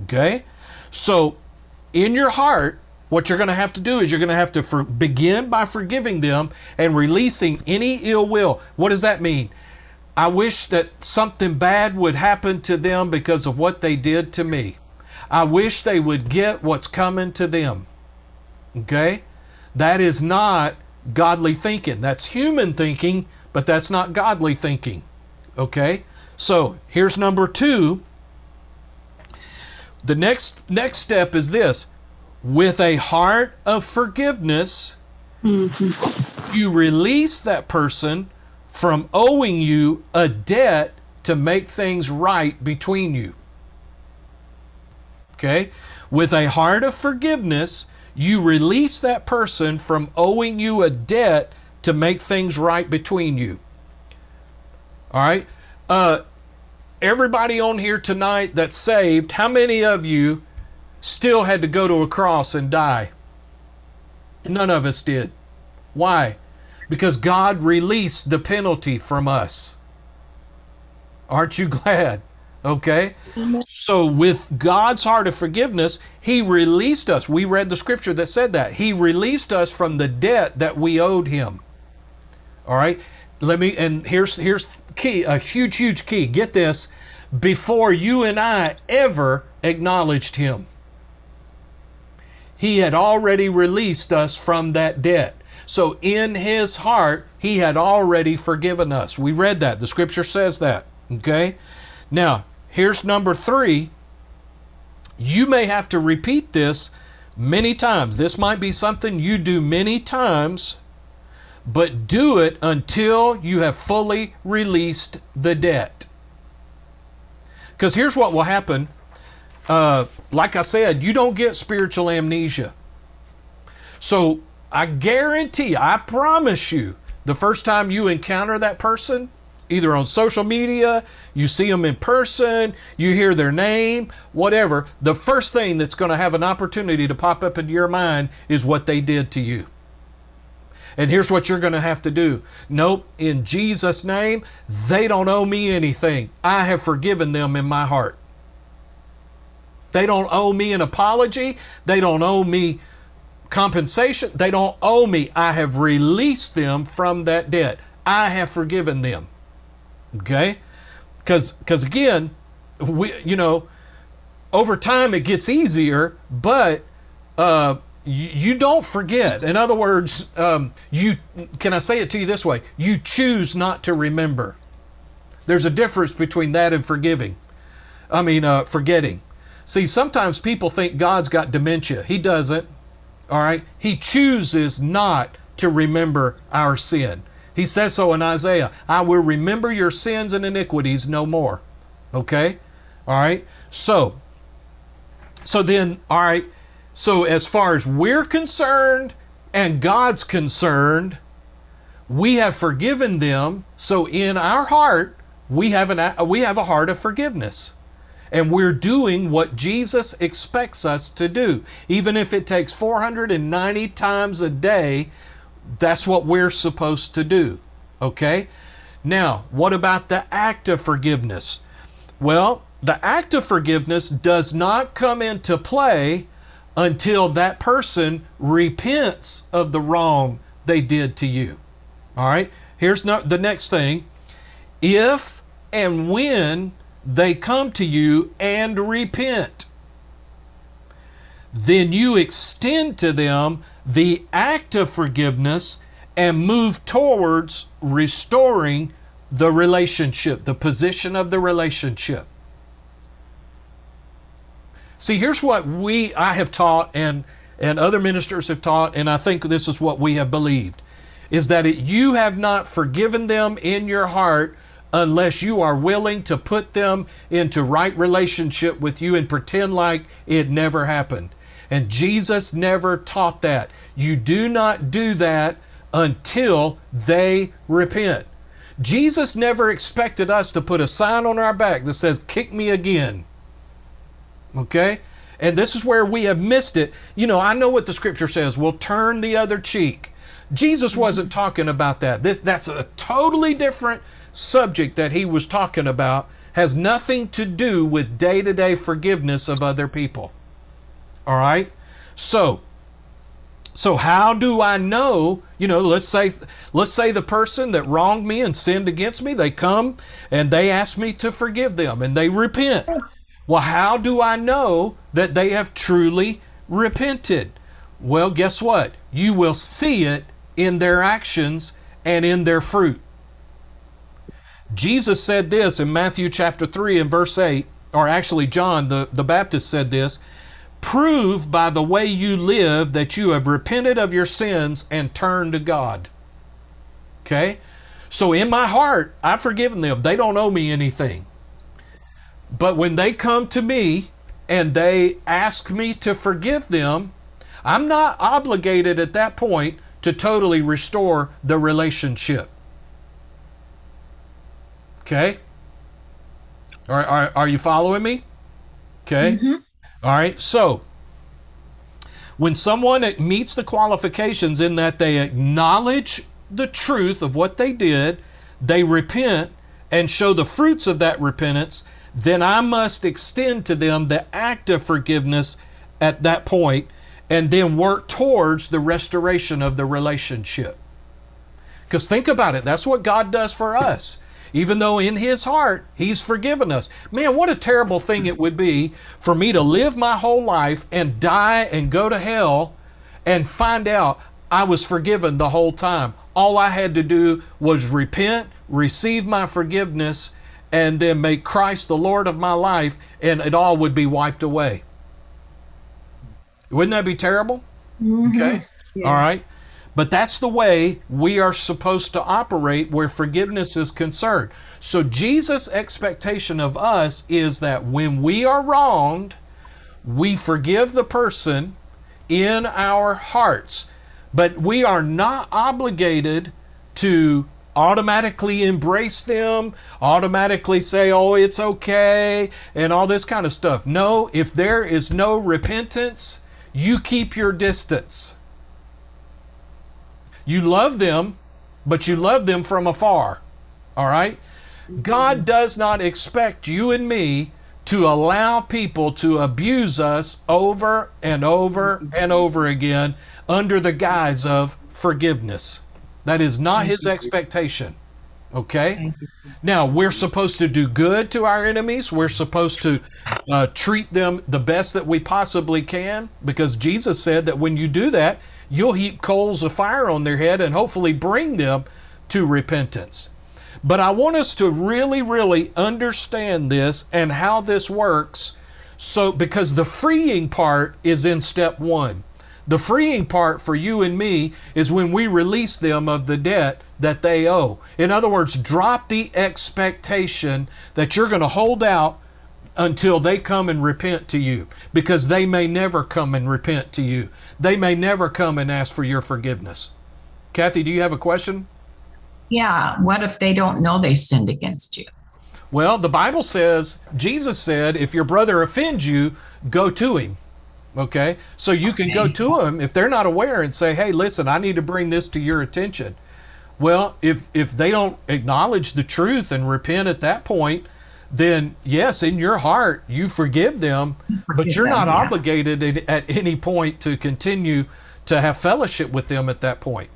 Okay? So in your heart, what you're going to have to do is you're going to have to for, begin by forgiving them and releasing any ill will. What does that mean? I wish that something bad would happen to them because of what they did to me. I wish they would get what's coming to them. Okay? That is not godly thinking. That's human thinking, but that's not godly thinking. Okay? So, here's number 2. The next next step is this. With a heart of forgiveness, mm-hmm. you release that person from owing you a debt to make things right between you. Okay? With a heart of forgiveness, you release that person from owing you a debt to make things right between you. All right? Uh, everybody on here tonight that's saved, how many of you still had to go to a cross and die? None of us did. Why? Because God released the penalty from us. Aren't you [LAUGHS] glad? Okay? So, with God's heart of forgiveness, He released us. We read the scripture that said that. He released us from the debt that we owed Him. All right? Let me, and here's, here's key, a huge, huge key. Get this. Before you and I ever acknowledged Him, He had already released us from that debt. So, in His heart, He had already forgiven us. We read that. The scripture says that. Okay? Now, Here's number three. You may have to repeat this many times. This might be something you do many times, but do it until you have fully released the debt. Because here's what will happen. Uh, like I said, you don't get spiritual amnesia. So I guarantee, I promise you, the first time you encounter that person, either on social media, you see them in person, you hear their name, whatever, the first thing that's going to have an opportunity to pop up into your mind is what they did to you. And here's what you're going to have to do. Nope, in Jesus' name, they don't owe me anything. I have forgiven them in my heart. They don't owe me an apology. They don't owe me compensation. They don't owe me. I have released them from that debt. I have forgiven them. Okay? Because because again, we you know, over time it gets easier, but uh, you, don't forget. In other words, um, you can I say it to you this way? You choose not to remember. There's a difference between that and forgiving. I mean, uh, forgetting. See, sometimes people think God's got dementia. He doesn't. All right? He chooses not to remember our sin. He says so in Isaiah I will remember your sins and iniquities no more. Okay? All right? So, so then, all right, so as far as we're concerned and God's concerned, we have forgiven them. So in our heart, we have, an, we have a heart of forgiveness. And we're doing what Jesus expects us to do. Even if it takes 490 times a day that's what we're supposed to do. Okay? Now, what about the act of forgiveness? Well, the act of forgiveness does not come into play until that person repents of the wrong they did to you. All right? Here's the next thing. If and when they come to you and repent, then you extend to them the act of forgiveness and move towards restoring the relationship, the position of the relationship. See, here's what we I have taught, and and other ministers have taught, and I think this is what we have believed, is that it, you have not forgiven them in your heart unless you are willing to put them into right relationship with you and pretend like it never happened. And Jesus never taught that. You do not do that until they repent. Jesus never expected us to put a sign on our back that says, Kick me again. Okay? And this is where we have missed it. You know, I know what the scripture says, we'll turn the other cheek. Jesus wasn't talking about that. This that's a totally different subject that he was talking about. Has nothing to do with day-to-day forgiveness of other people. All right? So, so how do I know, you know, let's say let's say the person that wronged me and sinned against me, they come and they ask me to forgive them and they repent. Well, how do I know that they have truly repented? Well, guess what? You will see it in their actions and in their fruit. Jesus said this in Matthew chapter 3 and verse 8, or actually John the, the Baptist said this prove by the way you live that you have repented of your sins and turned to God. Okay? So in my heart, I've forgiven them. They don't owe me anything. But when they come to me and they ask me to forgive them, I'm not obligated at that point to totally restore the relationship. Okay? Are, are, are you following me? Okay? Mm-hmm. All right, so when someone meets the qualifications in that they acknowledge the truth of what they did, they repent and show the fruits of that repentance, then I must extend to them the act of forgiveness at that point and then work towards the restoration of the relationship. Because think about it, that's what God does for us even though in his heart he's forgiven us. Man, what a terrible thing it would be for me to live my whole life and die and go to hell and find out I was forgiven the whole time. All I had to do was repent, receive my forgiveness, and then make Christ the Lord of my life, and it all would be wiped away. Wouldn't that be terrible? Mm-hmm. Okay. Yes. All right. But that's the way we are supposed to operate where forgiveness is concerned. So Jesus' expectation of us is that when we are wronged, we forgive the person in our hearts. But we are not obligated to automatically embrace them, automatically say, oh, it's okay, and all this kind of stuff. No, if there is no repentance, you keep your distance. You love them, but you love them from afar. All right? God does not expect you and me to allow people to abuse us over and over and over again under the guise of forgiveness. That is not his expectation. Okay? Now, we're supposed to do good to our enemies. We're supposed to uh, treat them the best that we possibly can because Jesus said that when you do that, you'll heap coals of fire on their head and hopefully bring them to repentance. But I want us to really, really understand this and how this works. So, because the freeing part is in step one. The freeing part for you and me is when we release them of the debt that they owe. In other words, drop the expectation that you're going to hold out until they come and repent to you because they may never come and repent to you. They may never come and ask for your forgiveness. Kathy, do you have a question? Yeah. What if they don't know they sinned against you? Well, the Bible says, Jesus said, if your brother offends you, go to him. Okay? So you can go to them if they're not aware and say, hey, listen, I need to bring this to your attention. Well, if, if they don't acknowledge the truth and repent at that point, then yes, in your heart you forgive them, forgive but you're not yeah. obligated at any point to continue to have fellowship with them at that point.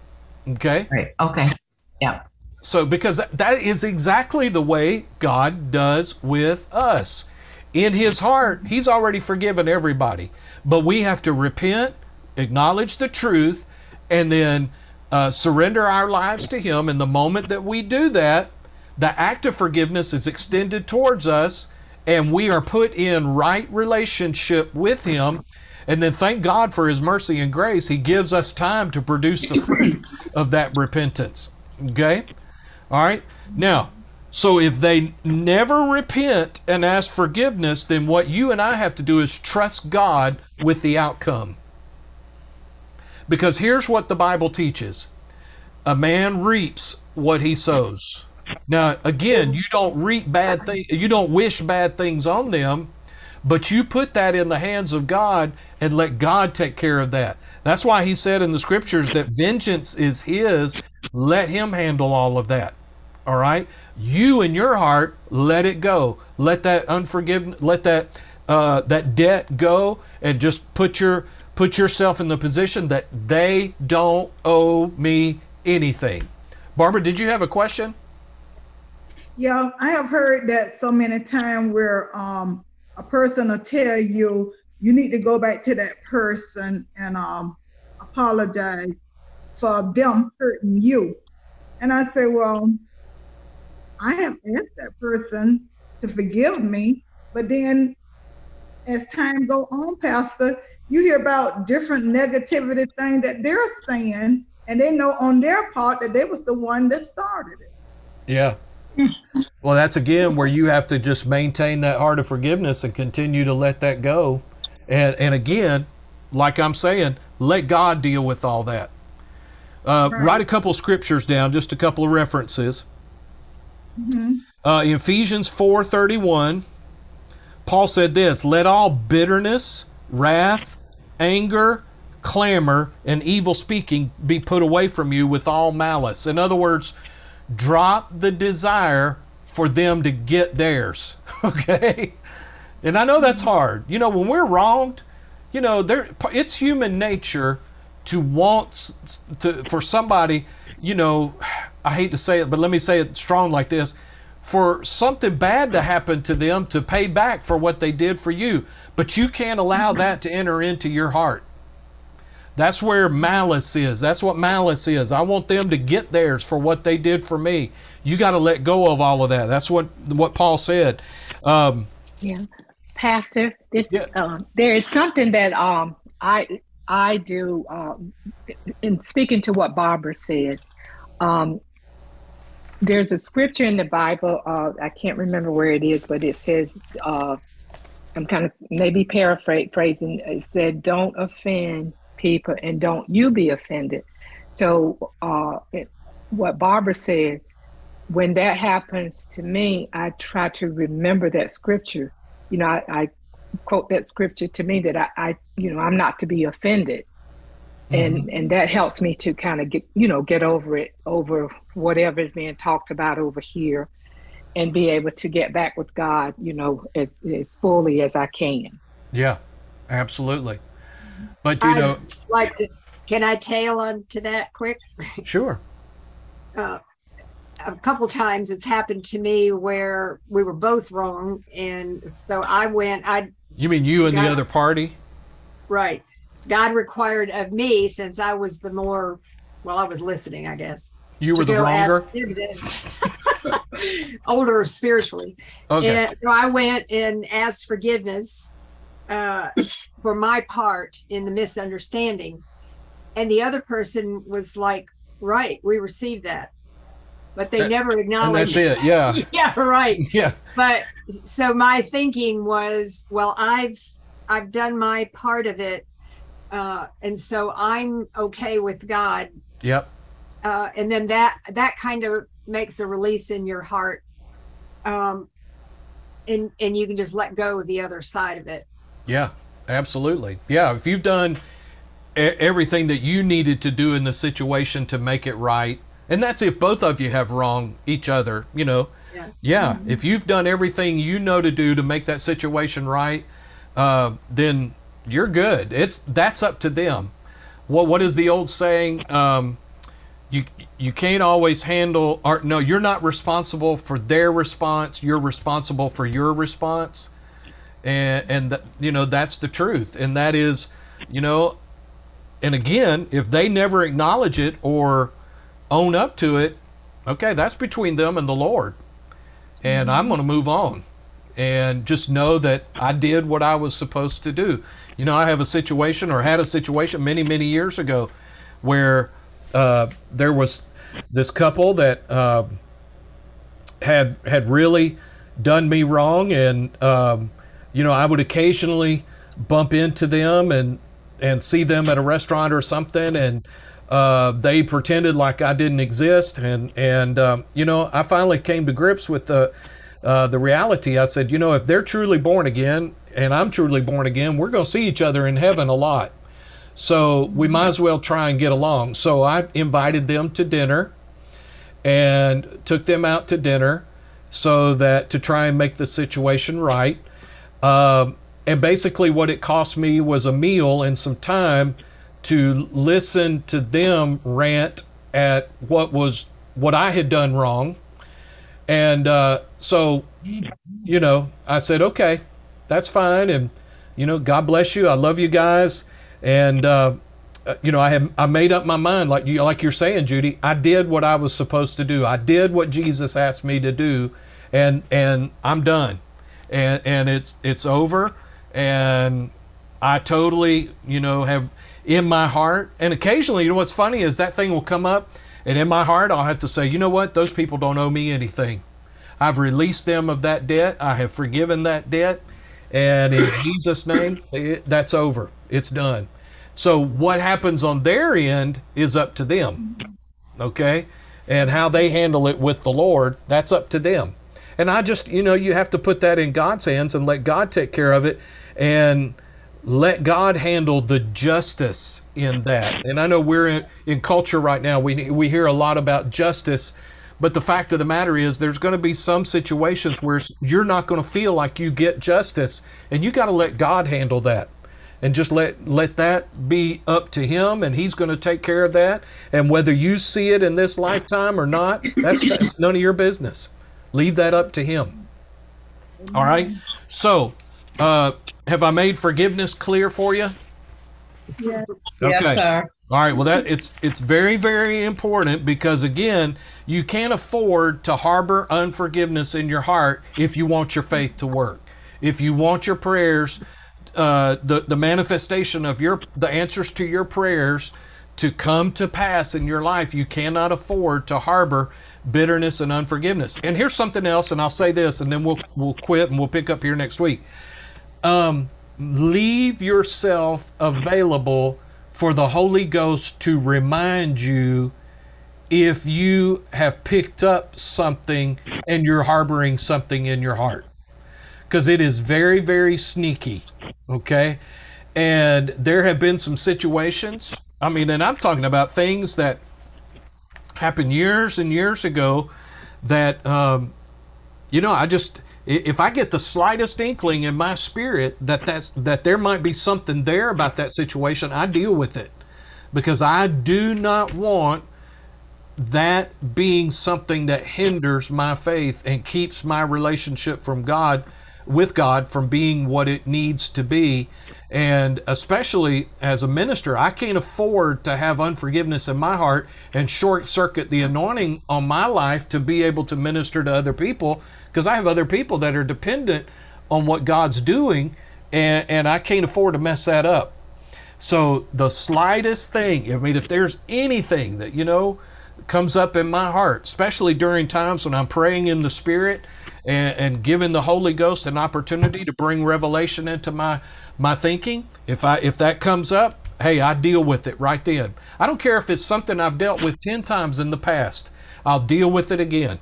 Okay? Right. Okay. Yeah. So, because that is exactly the way God does with us. In His heart, He's already forgiven everybody, but we have to repent, acknowledge the truth, and then uh, surrender our lives to Him. And the moment that we do that, the act of forgiveness is extended towards us and we are put in right relationship with him And then thank God for his mercy and grace. He gives us time to produce the fruit of that repentance. Okay? All right? Now, so if they never repent and ask forgiveness, then what you and I have to do is trust God with the outcome. Because here's what the Bible teaches a man reaps what he sows. Now, again, you don't reap bad things, you don't wish bad things on them, but you put that in the hands of God and let God take care of that. That's why he said in the scriptures that vengeance is his, let him handle all of that. All right? You in your heart, let it go. Let that unforgiveness, let that uh, that debt go, and just put your put yourself in the position that they don't owe me anything. Barbara, did you have a question? Yeah, I have heard that so many times where um, a person will tell you you need to go back to that person and um, apologize for them hurting you. And I say, well, I have asked that person to forgive me, but then as time go on, Pastor, you hear about different negativity things that they're saying, and they know on their part that they was the one that started it. Yeah. Well, that's again where you have to just maintain that heart of forgiveness and continue to let that go. And and again, like I'm saying, let God deal with all that. Uh, Right. Write a couple scriptures down, just a couple of references. Uh, in Ephesians 4:31, Paul said this, "Let all bitterness, wrath, anger, clamor, and evil speaking be put away from you with all malice." In other words, drop the desire for them to get theirs. [LAUGHS] Okay? And I know that's hard. You know, when we're wronged, you know, there it's human nature to want to for somebody, you know, I hate to say it, but let me say it strong like this, for something bad to happen to them to pay back for what they did for you. But you can't allow that to enter into your heart. That's where malice is. That's what malice is. I want them to get theirs for what they did for me. You got to let go of all of that. That's what what Paul said. Um, Yeah, Pastor, this Yeah. um, there is something that um I I do um, in speaking to what Barbara said. Um, there's a scripture in the Bible. Uh, I can't remember where it is, but it says uh, I'm kind of maybe paraphrasing. It said, "Don't offend people, and don't you be offended." So, uh, it, what Barbara said, when that happens to me, I try to remember that scripture. You know, I, I quote that scripture to me that I, I, you know, I'm not to be offended, and and that helps me to kind of get, you know, get over it, over whatever is being talked about over here, and be able to get back with God, you know, as as fully as I can. yeah, absolutely. But you I'd know, like to, can I tail on to that quick? sure. Uh, a couple times it's happened to me where we were both wrong. And so I went, I, You mean you and the Got it. other party? right. God required of me, since I was the more, well, I was listening, I guess. You were the wronger. [LAUGHS] Older spiritually. Okay. And so I went and asked forgiveness uh, for my part in the misunderstanding. And the other person was like, right, we received that. But they That- never and acknowledged that's it. Yeah. [LAUGHS] yeah, right. [LAUGHS] Yeah. But so my thinking was, well, I've I've done my part of it. Uh, and so I'm okay with God. Yep. Uh, and then that that kind of makes a release in your heart. Um, and and you can just let go of the other side of it. Yeah. Absolutely. Yeah. If you've done everything that you needed to do in the situation to make it right, and that's if both of you have wronged each other, you know. Yeah. Yeah. If you've done everything you know to do to make that situation right, uh, then you're good. It's that's up to them. What what is the old saying? Um, you you can't always handle or no, you're not responsible for their response. You're responsible for your response, and and th- you know that's the truth. And that is, you know, and again, if they never acknowledge it or own up to it, okay, that's between them and the Lord. And I'm going to move on. And just know that I did what I was supposed to do. You know, I have a situation or had a situation many, many years ago where uh, there was this couple that uh, had had really done me wrong, and um, you know, I would occasionally bump into them and and see them at a restaurant or something, and uh, they pretended like I didn't exist, and and um, you know, I finally came to grips with the uh, the reality. I said, you know, if they're truly born again and I'm truly born again, we're going to see each other in heaven a lot. So we might as well try and get along. So I invited them to dinner and took them out to dinner so that to try and make the situation right. Um, and basically, what it cost me was a meal and some time to listen to them rant at what was what I had done wrong. And uh, so, you know, I said, okay, that's fine. And, you know, God bless you. I love you guys. And, uh, uh, you know, I have I made up my mind, like you like you're saying, Judy. I did what I was supposed to do. I did what Jesus asked me to do, and and I'm done, and and it's it's over, and I totally you know have in my heart, and occasionally, you know what's funny is that thing will come up, and in my heart I'll have to say, you know what, those people don't owe me anything. I've released them of that debt. I have forgiven that debt, and in [LAUGHS] Jesus' name, it, that's over. It's done. So what happens on their end is up to them. Okay? And how they handle it with the Lord, that's up to them. And I just, you know, you have to put that in God's hands and let God take care of it and let God handle the justice in that. And I know we're in, in culture right now, we, we hear a lot about justice, but the fact of the matter is there's going to be some situations where you're not going to feel like you get justice, and you got to let God handle that. And just let let that be up to him and he's going to take care of that. And whether you see it in this lifetime or not that's, that's none of your business. Leave that up to him. All right? So uh, have i made forgiveness clear for you? Yes. okay. Yes, sir. All right well that it's it's very very important because again you can't afford to harbor unforgiveness in your heart if you want your faith to work if you want your prayers uh, the the manifestation of your the answers to your prayers to come to pass in your life, you cannot afford to harbor bitterness and unforgiveness. And here's something else, and I'll say this, and then we'll we'll quit and we'll pick up here next week. Um, leave yourself available for the Holy Ghost to remind you if you have picked up something and you're harboring something in your heart because it is very, very sneaky. Okay. And there have been some situations. I mean, and I'm talking about things that happened years and years ago that, um, you know, I just, if I get the slightest inkling in my spirit that that's, that there might be something there about that situation, I deal with it because I do not want that being something that hinders my faith and keeps my relationship from God with God from being what it needs to be. And especially as a minister, I can't afford to have unforgiveness in my heart and short circuit the anointing on my life to be able to minister to other people because I have other people that are dependent on what God's doing and, and I can't afford to mess that up. So the slightest thing, I mean, if there's anything that, you know, comes up in my heart, especially during times when I'm praying in the Spirit and, and giving the Holy Ghost an opportunity to bring revelation into my my thinking. If I if that comes up, hey, I deal with it right then. I don't care if it's something I've dealt with ten times in the past. I'll deal with it again.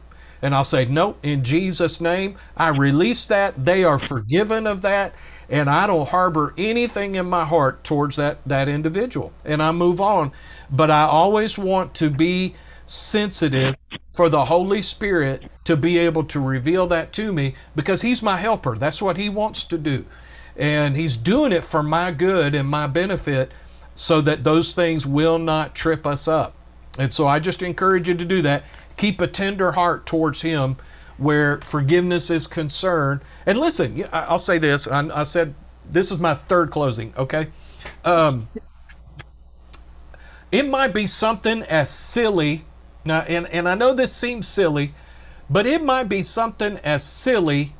And I'll say, no, in Jesus' name, I release that. They are forgiven of that. And I don't harbor anything in my heart towards that, that individual. And I move on. But I always want to be sensitive for the Holy Spirit to be able to reveal that to me because He's my helper. That's what He wants to do. And He's doing it for my good and my benefit so that those things will not trip us up. And so I just encourage you to do that. Keep a tender heart towards Him where forgiveness is concerned. And listen, I'll say this. I, said this is my third closing, okay? Um, it might be something as silly now and, and i know this seems silly but it might be something as silly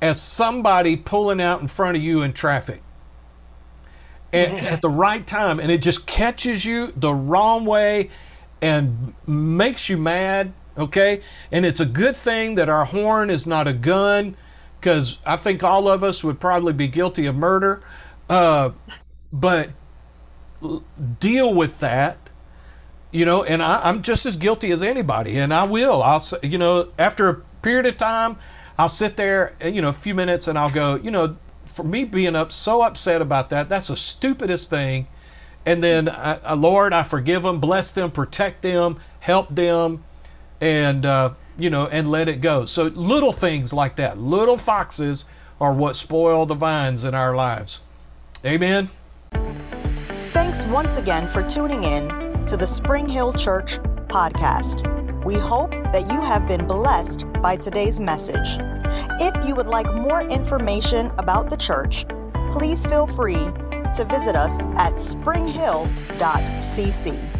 as somebody pulling out in front of you in traffic at, [LAUGHS] at the right time and it just catches you the wrong way and makes you mad okay? And it's a good thing that our horn is not a gun because i think all of us would probably be guilty of murder. Uh, but deal with that you know and I, i'm just as guilty as anybody and i will. I'll you know after a period of time i'll sit there uh, you know a few minutes and i'll go you know for me being up so upset about that that's the stupidest thing. And then uh, uh, lord i forgive them bless them protect them help them and uh, you know and let it go so little things like that little foxes are what spoil the vines in our lives amen Thanks once again for tuning in to the Spring Hill Church podcast. We hope that you have been blessed by today's message. If you would like more information about the church, please feel free to visit us at springhill.cc.